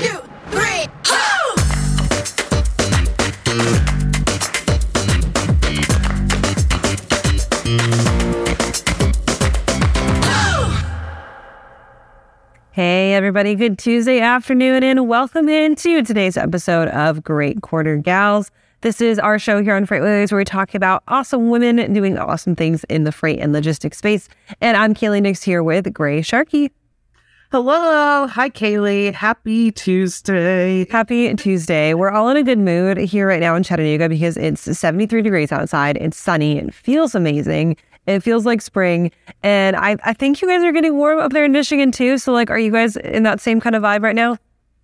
two, three. Hey, everybody. Good Tuesday afternoon, and welcome into today's episode of Great Quarter Gals. This is our show here on Freightwaves where we talk about awesome women doing awesome things in the freight and logistics space. And I'm Kaylee Nix here with Grace Sharkey. Hello. Hi, Kaylee. Happy Tuesday. Happy Tuesday. We're all in a good mood here right now in Chattanooga because it's 73 degrees outside. It's sunny. It feels amazing. It feels like spring. And I, I think you guys are getting warm up there in Michigan too. So, like, are you guys in that same kind of vibe right now?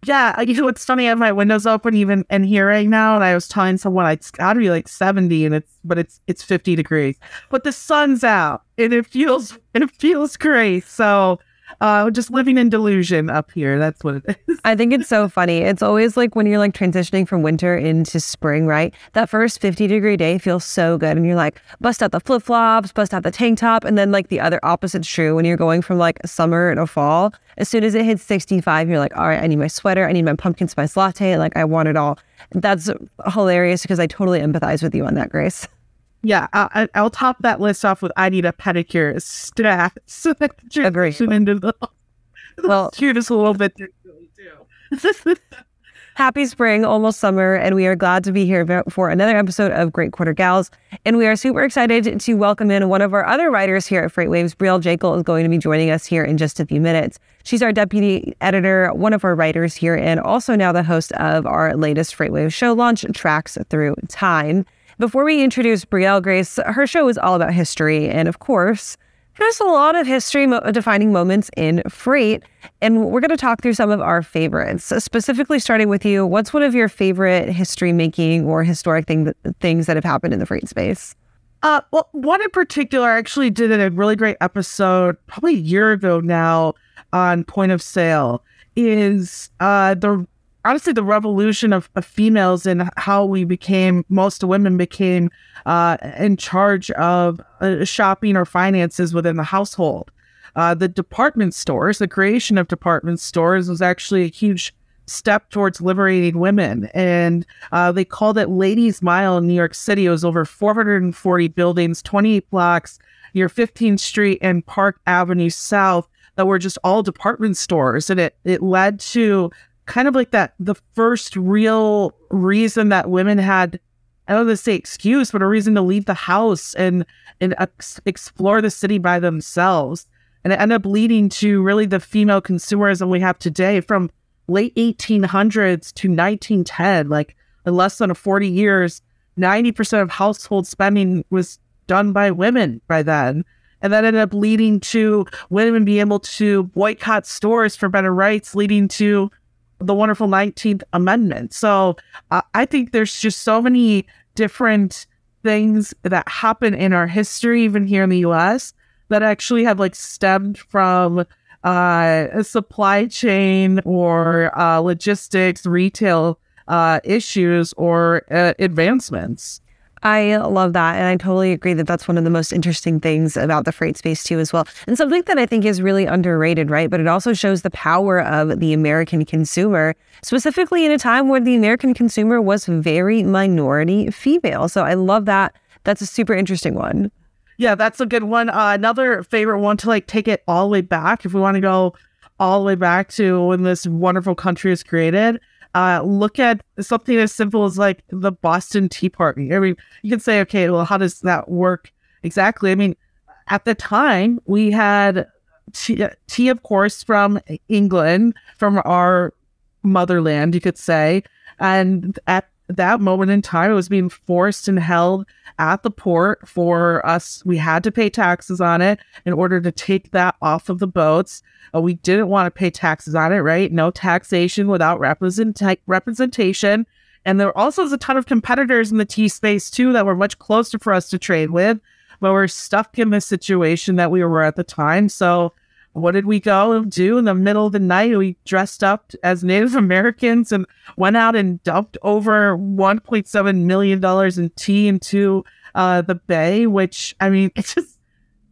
Yeah, you know, it's funny. I have my windows open even in here right now, and I was telling someone it's got to be like 70, and it's but it's it's 50 degrees. But the sun's out, and it feels and it feels great. So uh, just living in delusion up here. That's what it is. I think it's so funny. It's always like when you're like transitioning from winter into spring, right? That first 50 degree day feels so good. And you're like, bust out the flip flops, bust out the tank top. And then like the other opposite's true when you're going from like summer to fall. As soon as it hits 65, you're like, all right, I need my sweater. I need my pumpkin spice latte. Like I want it all. That's hilarious because I totally empathize with you on that, Grace. Yeah, I, I'll top that list off with I need a pedicure stats. So that transition into the Well- cutest a little bit too. Happy spring, almost summer, and we are glad to be here for another episode of Great Quarter Gals. And we are super excited to welcome in one of our other writers here at Freightwaves. Brielle Jakel is going to be joining us here in just a few minutes. She's our deputy editor, one of our writers here, and also now the host of our latest Freightwaves show launch, Tracks Through Time. Before we introduce Brielle Grace, her show is all about history, and of course, there's a lot of history mo- defining moments in freight, and we're going to talk through some of our favorites. Specifically, starting with you, what's one of your favorite history making or historic thing things that have happened in the freight space? Uh, well, one in particular, I actually did a really great episode probably a year ago now on point of sale. Is uh, the honestly the revolution of, of females and how we became most women became uh, in charge of uh, shopping or finances within the household. Uh, the department stores, the creation of department stores, was actually a huge step towards liberating women. And uh, they called it Ladies Mile in New York City. It was over 440 buildings, 28 blocks near 15th Street and Park Avenue South that were just all department stores. And it, it led to kind of like that the first real reason that women had I don't want to say excuse, but a reason to leave the house and and ex- explore the city by themselves. And it ended up leading to really the female consumerism we have today from late 1800s to 1910. Like in less than 40 years, 90% of household spending was done by women by then. And that ended up leading to women being able to boycott stores for better rights, leading to the wonderful 19th Amendment. So uh, I think there's just so many different things that happen in our history, even here in the US, that actually have like stemmed from uh, a supply chain or uh, logistics, retail uh, issues, or uh, advancements. I love that. And I totally agree that that's one of the most interesting things about the freight space, too, as well. And something that I think is really underrated, right? But it also shows the power of the American consumer, specifically in a time where the American consumer was very minority female. So I love that. That's a super interesting one. Yeah, that's a good one. Uh, another favorite one to like take it all the way back, if we want to go all the way back to when this wonderful country was created. Uh, look at something as simple as like the Boston Tea Party. I mean, you can say, okay, well, how does that work exactly? I mean, at the time, we had tea, tea of course, from England, from our motherland, you could say. And at that moment in time, it was being forced and held at the port for us. We had to pay taxes on it in order to take that off of the boats. Uh, we didn't want to pay taxes on it, right? No taxation without represent- representation. And there also was a ton of competitors in the tea space too that were much closer for us to trade with, but we're stuck in the situation that we were at the time. So what did we go and do in the middle of the night? We dressed up as Native Americans and went out and dumped over $1.7 million in tea into uh, the bay, which, I mean, it's just,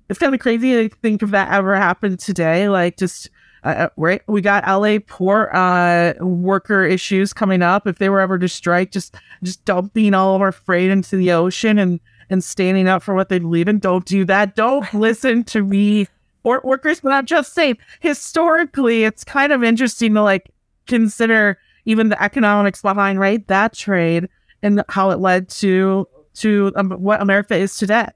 it's kind of crazy to think if that ever happened today. Like, just Uh, right, we got LA port uh, worker issues coming up. If they were ever to strike, just just dumping all of our freight into the ocean and and standing up for what they believe in. Don't do that. Don't listen to me or workers. But I'm just saying, historically, it's kind of interesting to like consider even the economics behind right that trade and how it led to to um, what America is today.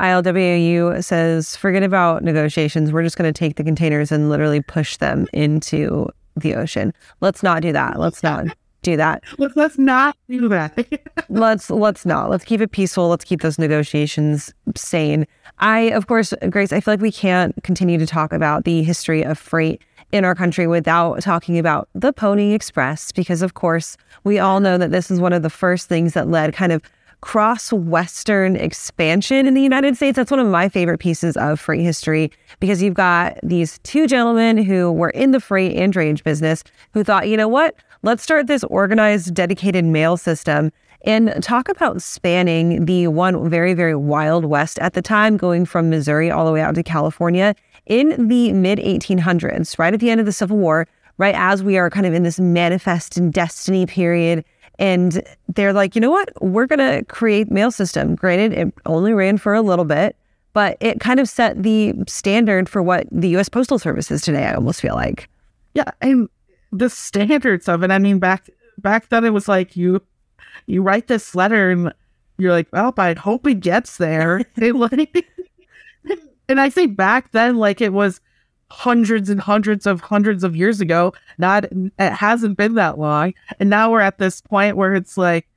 ILWU says, forget about negotiations. We're just going to take the containers and literally push them into the ocean. Let's not do that. Let's not do that. Let's, let's not do that. let's let's not. Let's keep it peaceful. Let's keep those negotiations sane. I, of course, Grace, I feel like we can't continue to talk about the history of freight in our country without talking about the Pony Express, because of course we all know that this is one of the first things that led kind of cross Western expansion in the United States. That's one of my favorite pieces of freight history because you've got these two gentlemen who were in the freight and drayage business who thought, you know what? Let's start this organized, dedicated mail system and talk about spanning the one very, very wild west at the time, going from Missouri all the way out to California in the mid 1800s, right at the end of the Civil War, right as we are kind of in this manifest and destiny period and they're like, you know what? We're going to create mail system. Granted, it only ran for a little bit, but it kind of set the standard for what the U.S. Postal Service is today. I almost feel like. Yeah, and the standards of it. I mean, back back then it was like you you write this letter and you're like, well, I hope it gets there. and I say back then, like it was hundreds and hundreds of hundreds of years ago. Not it hasn't been that long, and now we're at this point where it's like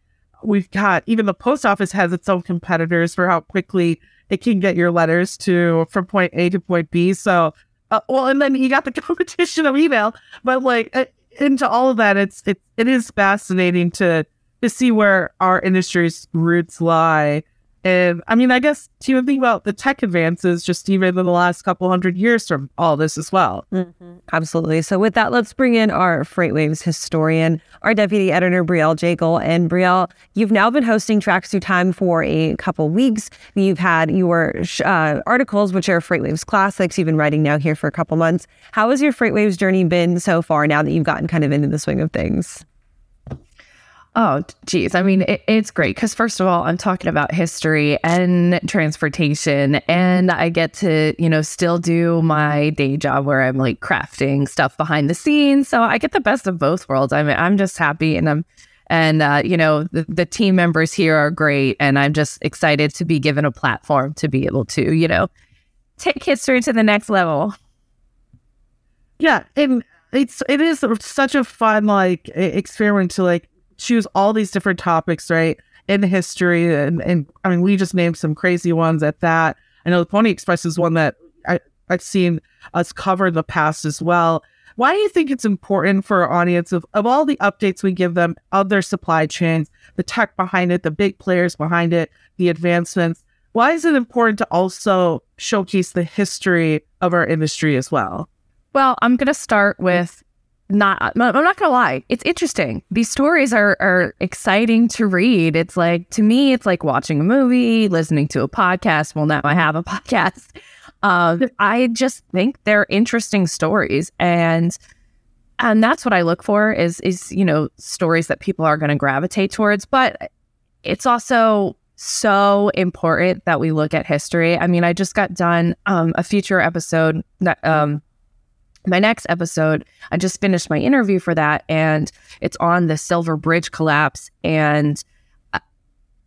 we've got even the post office has its own competitors for how quickly it can get your letters to from point A to point B. So, uh, well, and then you got the competition of email, but like uh, into all of that, it's it it is fascinating to to see where our industry's roots lie and I mean, I guess to even think about the tech advances just even in the last couple hundred years from all this as well. Mm-hmm. Absolutely. So, with that, let's bring in our FreightWaves historian, our deputy editor, Brielle Jakel. And Brielle, you've now been hosting Tracks Through Time for a couple weeks. You've had your uh, articles, which are FreightWaves classics. You've been writing now here for a couple months. How has your FreightWaves journey been so far now that you've gotten kind of into the swing of things? Oh, geez. I mean, it, it's great because, first of all, I'm talking about history and transportation, and I get to, you know, still do my day job where I'm like crafting stuff behind the scenes. So I get the best of both worlds. I mean, I'm just happy, and I'm, and, uh, you know, the, the team members here are great, and I'm just excited to be given a platform to be able to, you know, take history to the next level. Yeah. And it's, it is such a fun, like, experiment to, like, choose all these different topics, right? In history. And, and I mean, we just named some crazy ones at that. I know the Pony Express is one that I, I've seen us cover in the past as well. Why do you think it's important for our audience of, of all the updates we give them of their supply chains, the tech behind it, the big players behind it, the advancements? Why is it important to also showcase the history of our industry as well? Well, I'm going to start with not I'm not gonna lie, it's interesting. These stories are are exciting to read. It's like to me, it's like watching a movie, listening to a podcast. Well, now I have a podcast. Um, I just think they're interesting stories, and and that's what I look for is is you know stories that people are going to gravitate towards. But it's also so important that we look at history. I mean, I just got done um, a future episode that um, my next episode, I just finished my interview for that, and it's on the Silver Bridge collapse. And uh,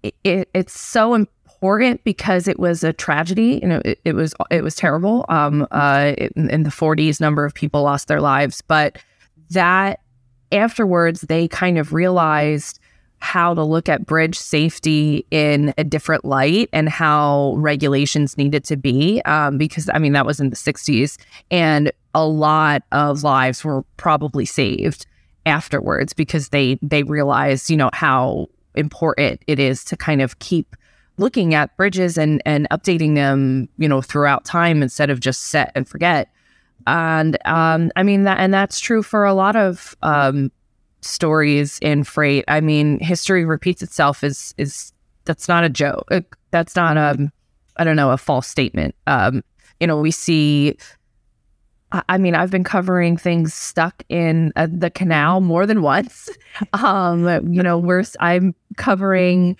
it, it, it's so important because it was a tragedy. You know, it, it was it was terrible. Um, uh, in, in the 40s, number of people lost their lives, but that afterwards, they kind of realized how to look at bridge safety in a different light and how regulations needed to be. Um, because I mean, that was in the 60s, and a lot of lives were probably saved afterwards because they they realized, you know, how important it is to kind of keep looking at bridges and and updating them, you know, throughout time instead of just set and forget. And um, I mean that, and that's true for a lot of um, stories in freight. I mean, history repeats itself is is that's not a joke. That's not um, I don't know a false statement. Um, you know, we see I mean, I've been covering things stuck in uh, the canal more than once. Um, you know, we're I'm covering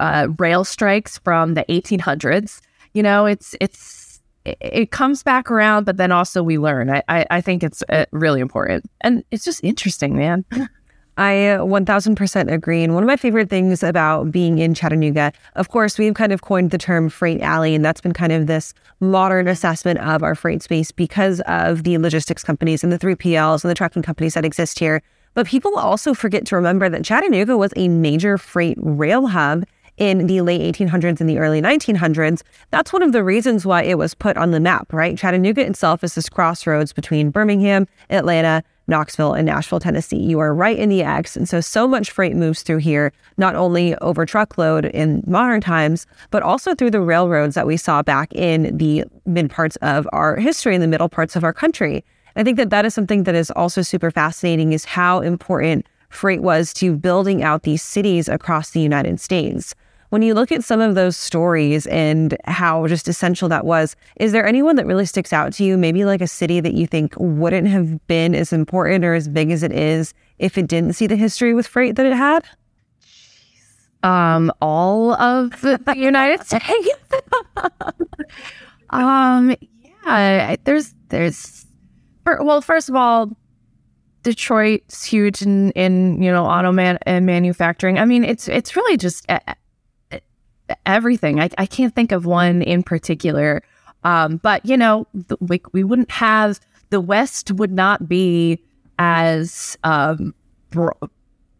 uh, rail strikes from the 1800s. You know, it's it's it, it comes back around, but then also we learn. I I, I think it's uh, really important, and it's just interesting, man. I uh, 1000% agree. And one of my favorite things about being in Chattanooga, of course, we've kind of coined the term freight alley, and that's been kind of this modern assessment of our freight space because of the logistics companies and the 3PLs and the trucking companies that exist here. But people also forget to remember that Chattanooga was a major freight rail hub in the late 1800s and the early 1900s. That's one of the reasons why it was put on the map, right? Chattanooga itself is this crossroads between Birmingham, Atlanta, Knoxville, and Nashville, Tennessee. You are right in the X. And so, so much freight moves through here, not only over truckload in modern times, but also through the railroads that we saw back in the mid parts of our history, in the middle parts of our country. I think that that is something that is also super fascinating is how important freight was to building out these cities across the United States. When you look at some of those stories and how just essential that was, is there anyone that really sticks out to you? Maybe like a city that you think wouldn't have been as important or as big as it is if it didn't see the history with freight that it had? Um, all of the United States. um, yeah, there's there's well, first of all, Detroit's huge in in you know auto man and manufacturing. I mean, it's it's really just everything. I, I can't think of one in particular. Um, but, you know, the, we, we wouldn't have, the West would not be as um,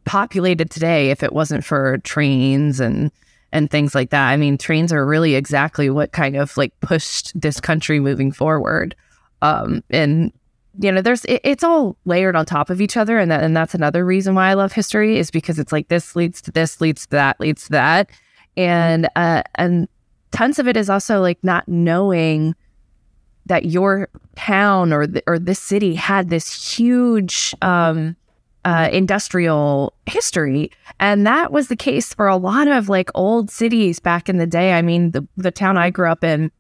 populated today if it wasn't for trains and and things like that. I mean, trains are really exactly what kind of like pushed this country moving forward. Um, and you know, there's it, it's all layered on top of each other, and that and that's another reason why I love history is because it's like this leads to this, leads to that, leads to that, and uh, and tons of it is also like not knowing that your town or or this city had this huge um, uh, industrial history, and that was the case for a lot of like old cities back in the day. I mean, the the town I grew up in.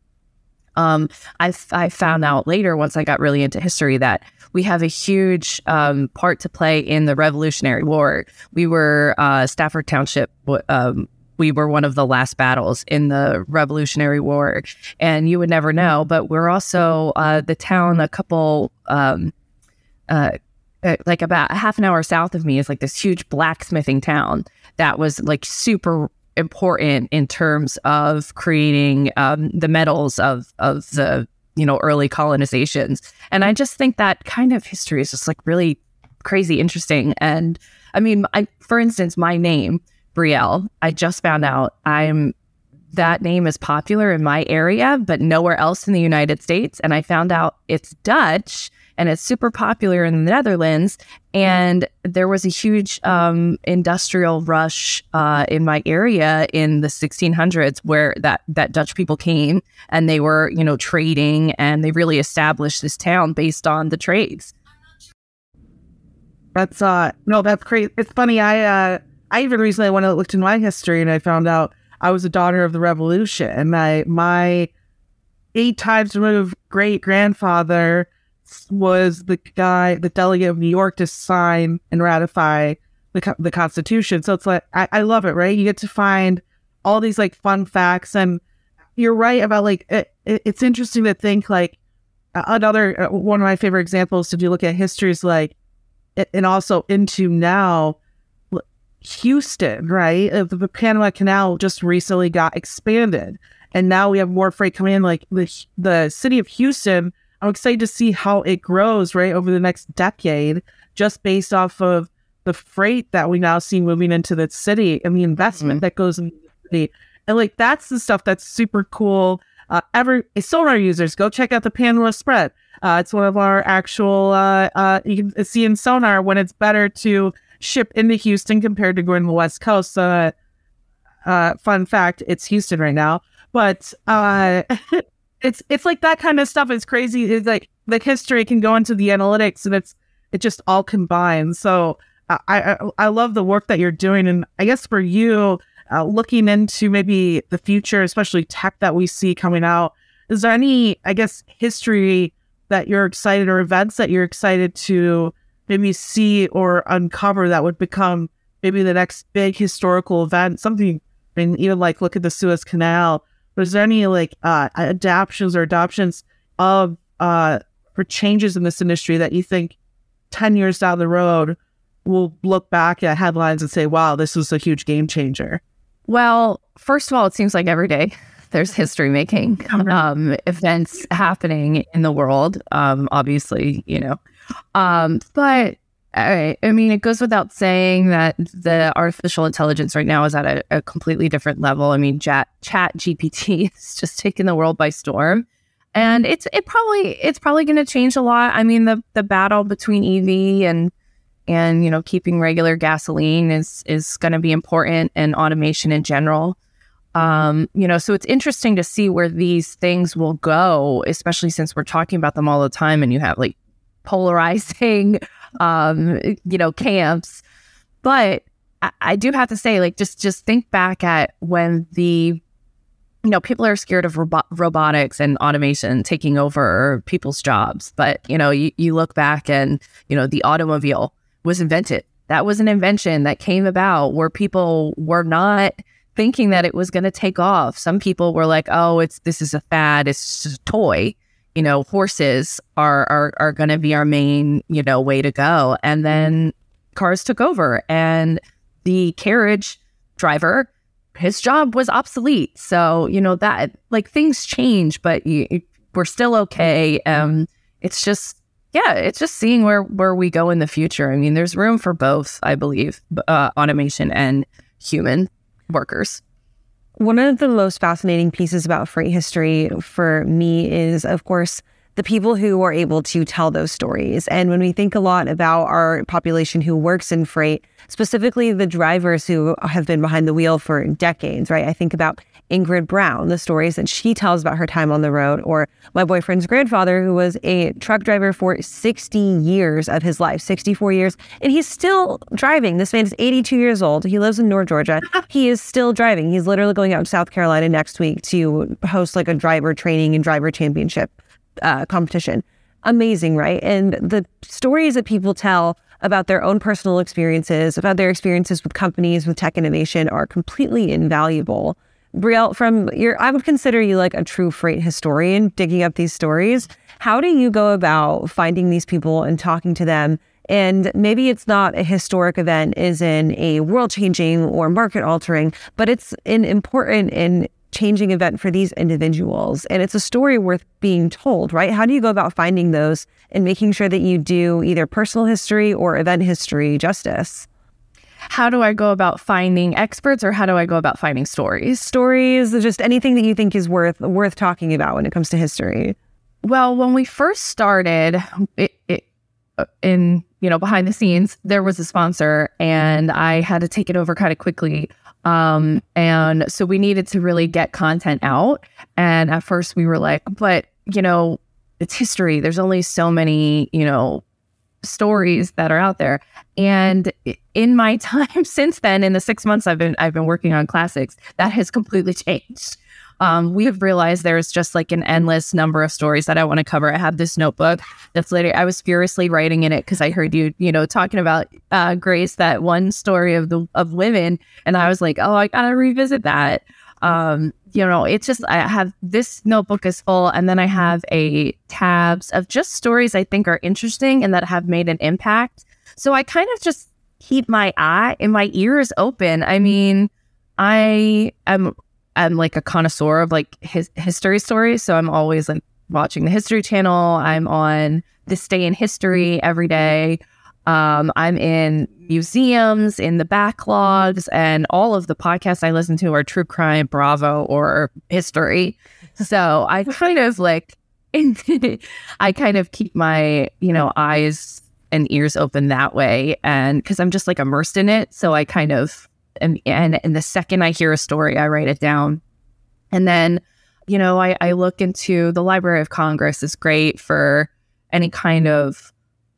Um, I, I found out later once I got really into history that we have a huge um, part to play in the Revolutionary War. We were uh, Stafford Township um, we were one of the last battles in the Revolutionary War, and you would never know. But we're also uh, the town a couple, um, uh, uh, like about half an hour south of me is like this huge blacksmithing town that was like super important in terms of creating um, the metals of of the you know early colonizations. And I just think that kind of history is just like really crazy interesting. And I mean, I, for instance, my name Brielle. I just found out I'm that name is popular in my area, but nowhere else in the United States. And I found out it's Dutch and it's super popular in the Netherlands. And there was a huge um, industrial rush uh, in my area in the 1600s where that that Dutch people came and they were, you know, trading and they really established this town based on the trades. That's uh no, that's crazy. It's funny. I uh I even recently went and looked in my history and I found out I was a daughter of the revolution. And my my eight times removed great grandfather was the guy, the delegate of New York to sign and ratify the the Constitution. So it's like I, I love it, right? You get to find all these like fun facts, and you're right about like it, it, it's interesting to think like another uh, one of my favorite examples if you look at history is like and also into now Houston, right? The Panama Canal just recently got expanded, and now we have more freight coming in. Like the the city of Houston, I'm excited to see how it grows right over the next decade, just based off of the freight that we now see moving into the city and the investment mm-hmm. that goes in the city. And like that's the stuff that's super cool. Uh, ever sonar users, go check out the Panama spread. Uh, it's one of our actual. Uh, uh, you can see in sonar when it's better to ship into Houston compared to going to the West Coast. Uh, uh, fun fact, it's Houston right now, but uh, it's it's like that kind of stuff. It's crazy. It's like the history can go into the analytics, and it's it just all combines. So I I, I love the work that you're doing, and I guess for you, uh, looking into maybe the future, especially tech that we see coming out. Is there any, I guess, history that you're excited or events that you're excited to maybe see or uncover that would become maybe the next big historical event? Something, I mean, even like look at the Suez Canal. But is there any like uh, adaptations or adoptions of uh, for changes in this industry that you think 10 years down the road we'll look back at headlines and say, wow, this was a huge game changer? Well, first of all, it seems like every day there's history making um, events happening in the world. Um, obviously, you know, um, but I, I, mean, it goes without saying that the artificial intelligence right now is at a, a completely different level. I mean, chat, chat GPT is just taking the world by storm. And it's it probably it's probably going to change a lot. I mean, the the battle between EV and and you know keeping regular gasoline is is going to be important and automation in general um, you know, so it's interesting to see where these things will go, especially since we're talking about them all the time and you have like polarizing, um, you know, camps. But I, I do have to say, like, just just think back at when the you know, people are scared of robo- robotics and automation taking over people's jobs. But, you know, you, you look back and, you know, the automobile was invented. That was an invention that came about where people were not thinking that it was going to take off. Some people were like, "Oh, it's this is a fad. It's just a toy." You know, horses are are are going to be our main, you know, way to go. And then cars took over and the carriage driver his job was obsolete. So, you know, that like things change, but you, we're still okay. Um it's just yeah, it's just seeing where where we go in the future. I mean, there's room for both, I believe, uh, automation and human workers. One of the most fascinating pieces about freight history for me is, of course, the people who are able to tell those stories. And when we think a lot about our population who works in freight, specifically the drivers who have been behind the wheel for decades, right? I think about Ingrid Brown, the stories that she tells about her time on the road, or my boyfriend's grandfather, who was a truck driver for 60 years of his life, 64 years, and he's still driving. This man is 82 years old. He lives in North Georgia. He is still driving. He's literally going out to South Carolina next week to host like a driver training and driver championship uh, competition. Amazing, right? And the stories that people tell about their own personal experiences, about their experiences with companies, with tech innovation are completely invaluable. Brielle, from your, I would consider you like a true freight historian digging up these stories. How do you go about finding these people and talking to them? And maybe it's not a historic event, is in a world changing or market altering, but it's an important and changing event for these individuals. And it's a story worth being told, right? How do you go about finding those and making sure that you do either personal history or event history justice? How do I go about finding experts or how do I go about finding stories? Stories, just anything that you think is worth worth talking about when it comes to history. Well, when we first started it, it, uh, in, you know, behind the scenes, there was a sponsor and I had to take it over kind of quickly um, and so we needed to really get content out. And at first we were like, but, you know, it's history. There's only so many, you know, stories that are out there. And in my time since then, in the six months I've been I've been working on classics, that has completely changed um, we have realized there's just like an endless number of stories that I want to cover. I have this notebook that's later. I was furiously writing in it because I heard you, you know, talking about uh, Grace, that one story of the of women, and I was like, oh, I gotta revisit that. Um, you know, it's just I have this notebook is full, and then I mm-hmm. have a tabs of just stories I think are interesting and that have made an impact. So I kind of just keep my eye and my ears open. I mm-hmm. mean, I am I'm like a connoisseur of like his history stories. So I'm always like watching the History Channel. I'm on This Day in History mm-hmm. every day. Um, I'm in museums, in the backlogs, and all of the podcasts I listen to are true crime, Bravo, or history. So I kind of like, I kind of keep my, you know, eyes and ears open that way. And because I'm just like immersed in it. So I kind of and, and and the second I hear a story, I write it down. And then, you know, I, I look into the Library of Congress is great for any kind of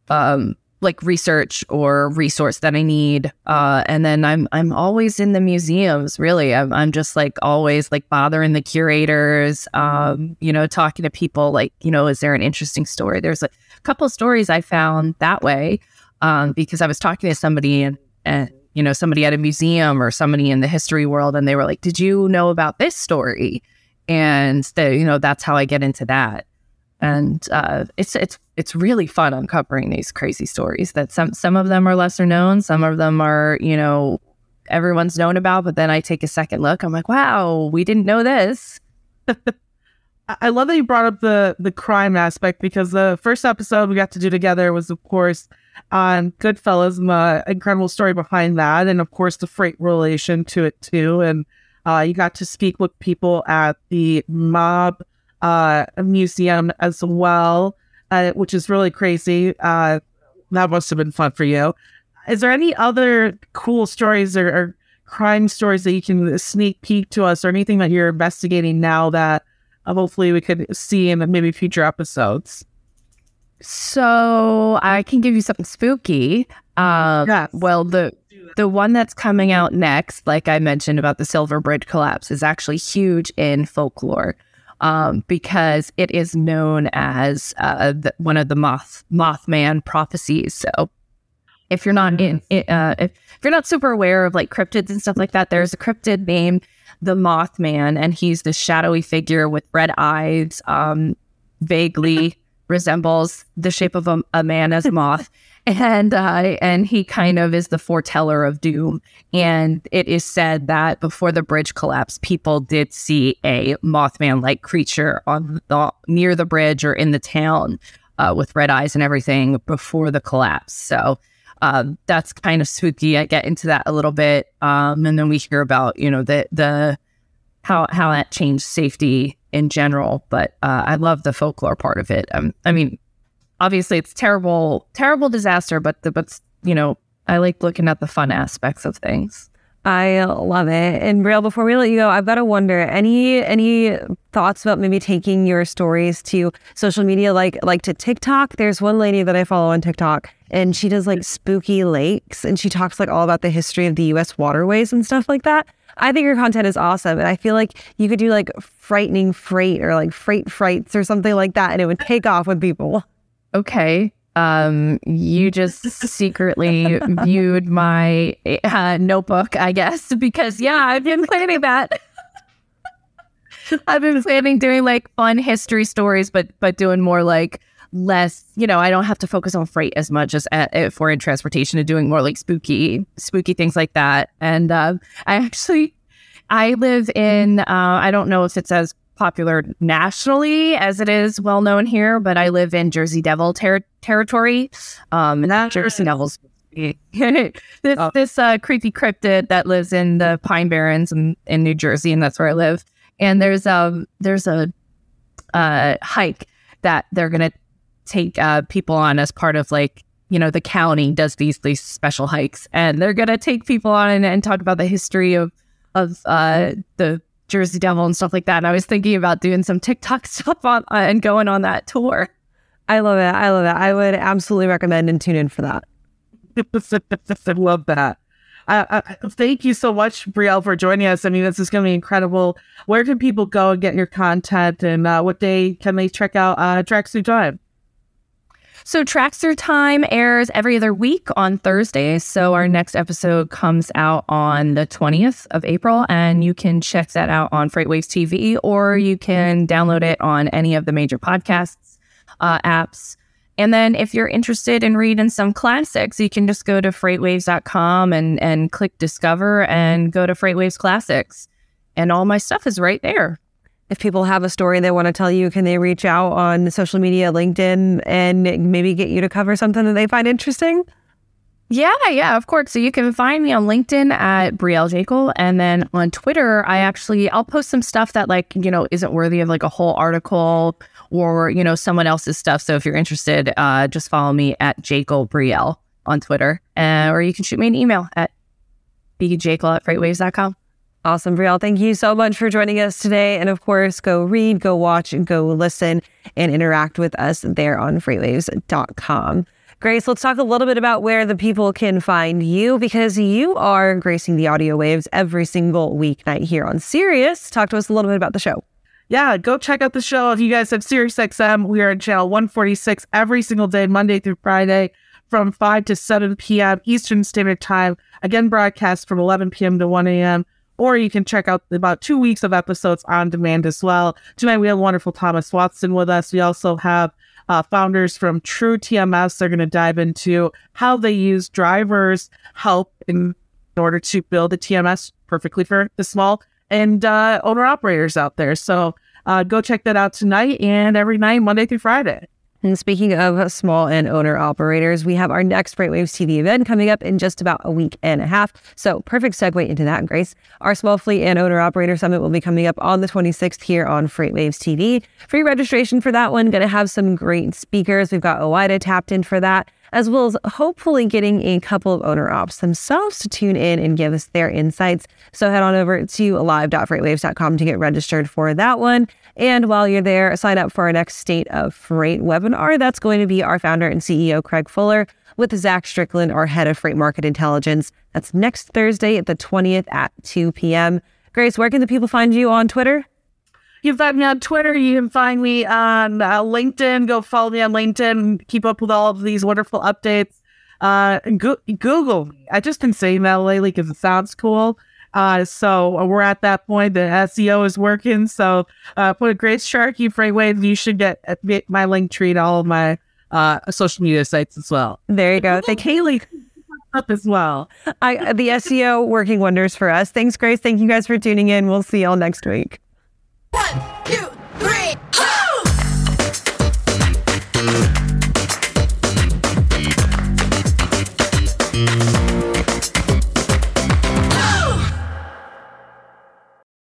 um, like research or resource that I need. Uh, and then I'm I'm always in the museums. Really, I'm I'm just like always like bothering the curators. Um, you know, talking to people. Like, you know, is there an interesting story? There's a couple stories I found that way um, because I was talking to somebody and and you know somebody at a museum or somebody in the history world, and they were like, "Did you know about this story?" And the, you know that's how I get into that and uh, it's it's it's really fun uncovering these crazy stories that some some of them are lesser known some of them are you know everyone's known about but then i take a second look i'm like wow we didn't know this I love that you brought up the the crime aspect because the first episode we got to do together was, of course, on Goodfellas and the incredible story behind that, and of course the freight relation to it too. And uh, you got to speak with people at the mob uh, museum as well, uh, which is really crazy. Uh, that must have been fun for you. Is there any other cool stories or, or crime stories that you can sneak peek to us, or anything that you're investigating now that uh, hopefully we could see in maybe future episodes? So I can give you something spooky. Uh, yes. Well, the the one that's coming out next, like I mentioned about the Silver Bridge collapse, is actually huge in folklore um, because it is known as uh, the, one of the Moth Mothman prophecies. So, if you're not in, uh, if, if you're not super aware of like cryptids and stuff like that, there's a cryptid named the Mothman, and he's this shadowy figure with red eyes, um, vaguely resembles the shape of a, a man as a moth and uh, and he kind of is the foreteller of doom. And it is said that before the bridge collapsed, people did see a Mothman-like creature on the near the bridge or in the town uh, with red eyes and everything before the collapse. So. Um, that's kind of spooky. I get into that a little bit, um, and then we hear about you know the the how how that changed safety in general. But uh, I love the folklore part of it. Um, I mean, obviously it's terrible, terrible disaster, but the, but you know, I like looking at the fun aspects of things. I love it. And Brielle, before we let you go, I've got to wonder any any thoughts about maybe taking your stories to social media, like like to TikTok. There's one lady that I follow on TikTok, and she does like spooky lakes, and she talks like all about the history of the U.S. waterways and stuff like that. I think your content is awesome, and I feel like you could do like frightening freight or like freight frights or something like that, and it would take off with people okay, um, you just secretly viewed my uh, notebook, I guess, because yeah, I've been planning that. I've been planning doing like fun history stories, but but doing more like less. You know, I don't have to focus on freight as much as at, at foreign transportation and doing more like spooky, spooky things like that. And uh, I actually, I live in. Uh, I don't know if it says popular nationally as it is well known here, but I live in Jersey Devil ter- territory. Um, and that Jersey Devils, this oh. this uh, creepy cryptid that lives in the Pine Barrens in, in New Jersey, and that's where I live. And there's um there's a uh, hike that they're gonna take uh, people on as part of like you know the county does these these special hikes, and they're gonna take people on and, and talk about the history of of uh, the Jersey Devil and stuff like that. And I was thinking about doing some TikTok stuff on uh, and going on that tour. I love it. I love it. I would absolutely recommend and tune in for that. I love that. Uh, uh, thank you so much, Brielle, for joining us. I mean, this is going to be incredible. Where can people go and get your content, and uh, what day can they check out uh, Tracks Through Time? So Tracks Through Time airs every other week on Thursdays. So our next episode comes out on the 20th of April, and you can check that out on Freightwaves TV or you can download it on any of the major podcasts uh, apps. And then if you're interested in reading some classics, you can just go to freightwaves.com and, and click discover and go to Freightwaves Classics. And all my stuff is right there if people have a story they want to tell you, can they reach out on social media, LinkedIn, and maybe get you to cover something that they find interesting? Yeah, yeah, of course. So you can find me on LinkedIn at Brielle Jakel. And then on Twitter, I actually I'll post some stuff that like, you know, isn't worthy of like a whole article or, you know, someone else's stuff. So if you're interested, uh, just follow me at Jakel Brielle on Twitter. Uh, or you can shoot me an email at bjakel at freightwaves.com. Awesome, Brielle. Thank you so much for joining us today. And of course, go read, go watch, and go listen and interact with us there on freightwaves.com. Grace, let's talk a little bit about where the people can find you because you are gracing the audio waves every single weeknight here on Sirius. Talk to us a little bit about the show. Yeah, go check out the show. If you guys have SiriusXM, we are on channel 146 every single day, Monday through Friday, from 5 to 7 p.m. Eastern Standard Time. Again, broadcast from 11 p.m. to 1 a.m. Or you can check out about two weeks of episodes on demand as well. Tonight we have wonderful Thomas Watson with us. We also have uh, founders from True TMS. They're going to dive into how they use drivers' help in order to build a TMS perfectly for the small and uh, owner operators out there. So uh, go check that out tonight and every night, Monday through Friday. And speaking of small and owner operators, we have our next FreightWaves TV event coming up in just about a week and a half. So, perfect segue into that, Grace. Our Small Fleet and Owner Operator Summit will be coming up on the 26th here on FreightWaves TV. Free registration for that one. Going to have some great speakers. We've got OOIDA tapped in for that as well as hopefully getting a couple of owner ops themselves to tune in and give us their insights. So head on over to live.freightwaves.com to get registered for that one. And while you're there, sign up for our next State of Freight webinar. That's going to be our founder and CEO, Craig Fuller, with Zach Strickland, our head of freight market intelligence. That's next Thursday at the 20th at 2 p.m. Grace, where can the people find you on Twitter? You can find me on Twitter. You can find me on uh, LinkedIn. Go follow me on LinkedIn. Keep up with all of these wonderful updates. Uh, go- Google me. I just been saying that lately because it sounds cool. Uh, so we're at that point. The SEO is working. So uh, put a Grace Sharkey FreightWave. You should get my link tree to all of my uh, social media sites as well. There you go. Thank Haley up as well. I, the SEO working wonders for us. Thanks, Grace. Thank you guys for tuning in. We'll see y'all next week. One, two, three.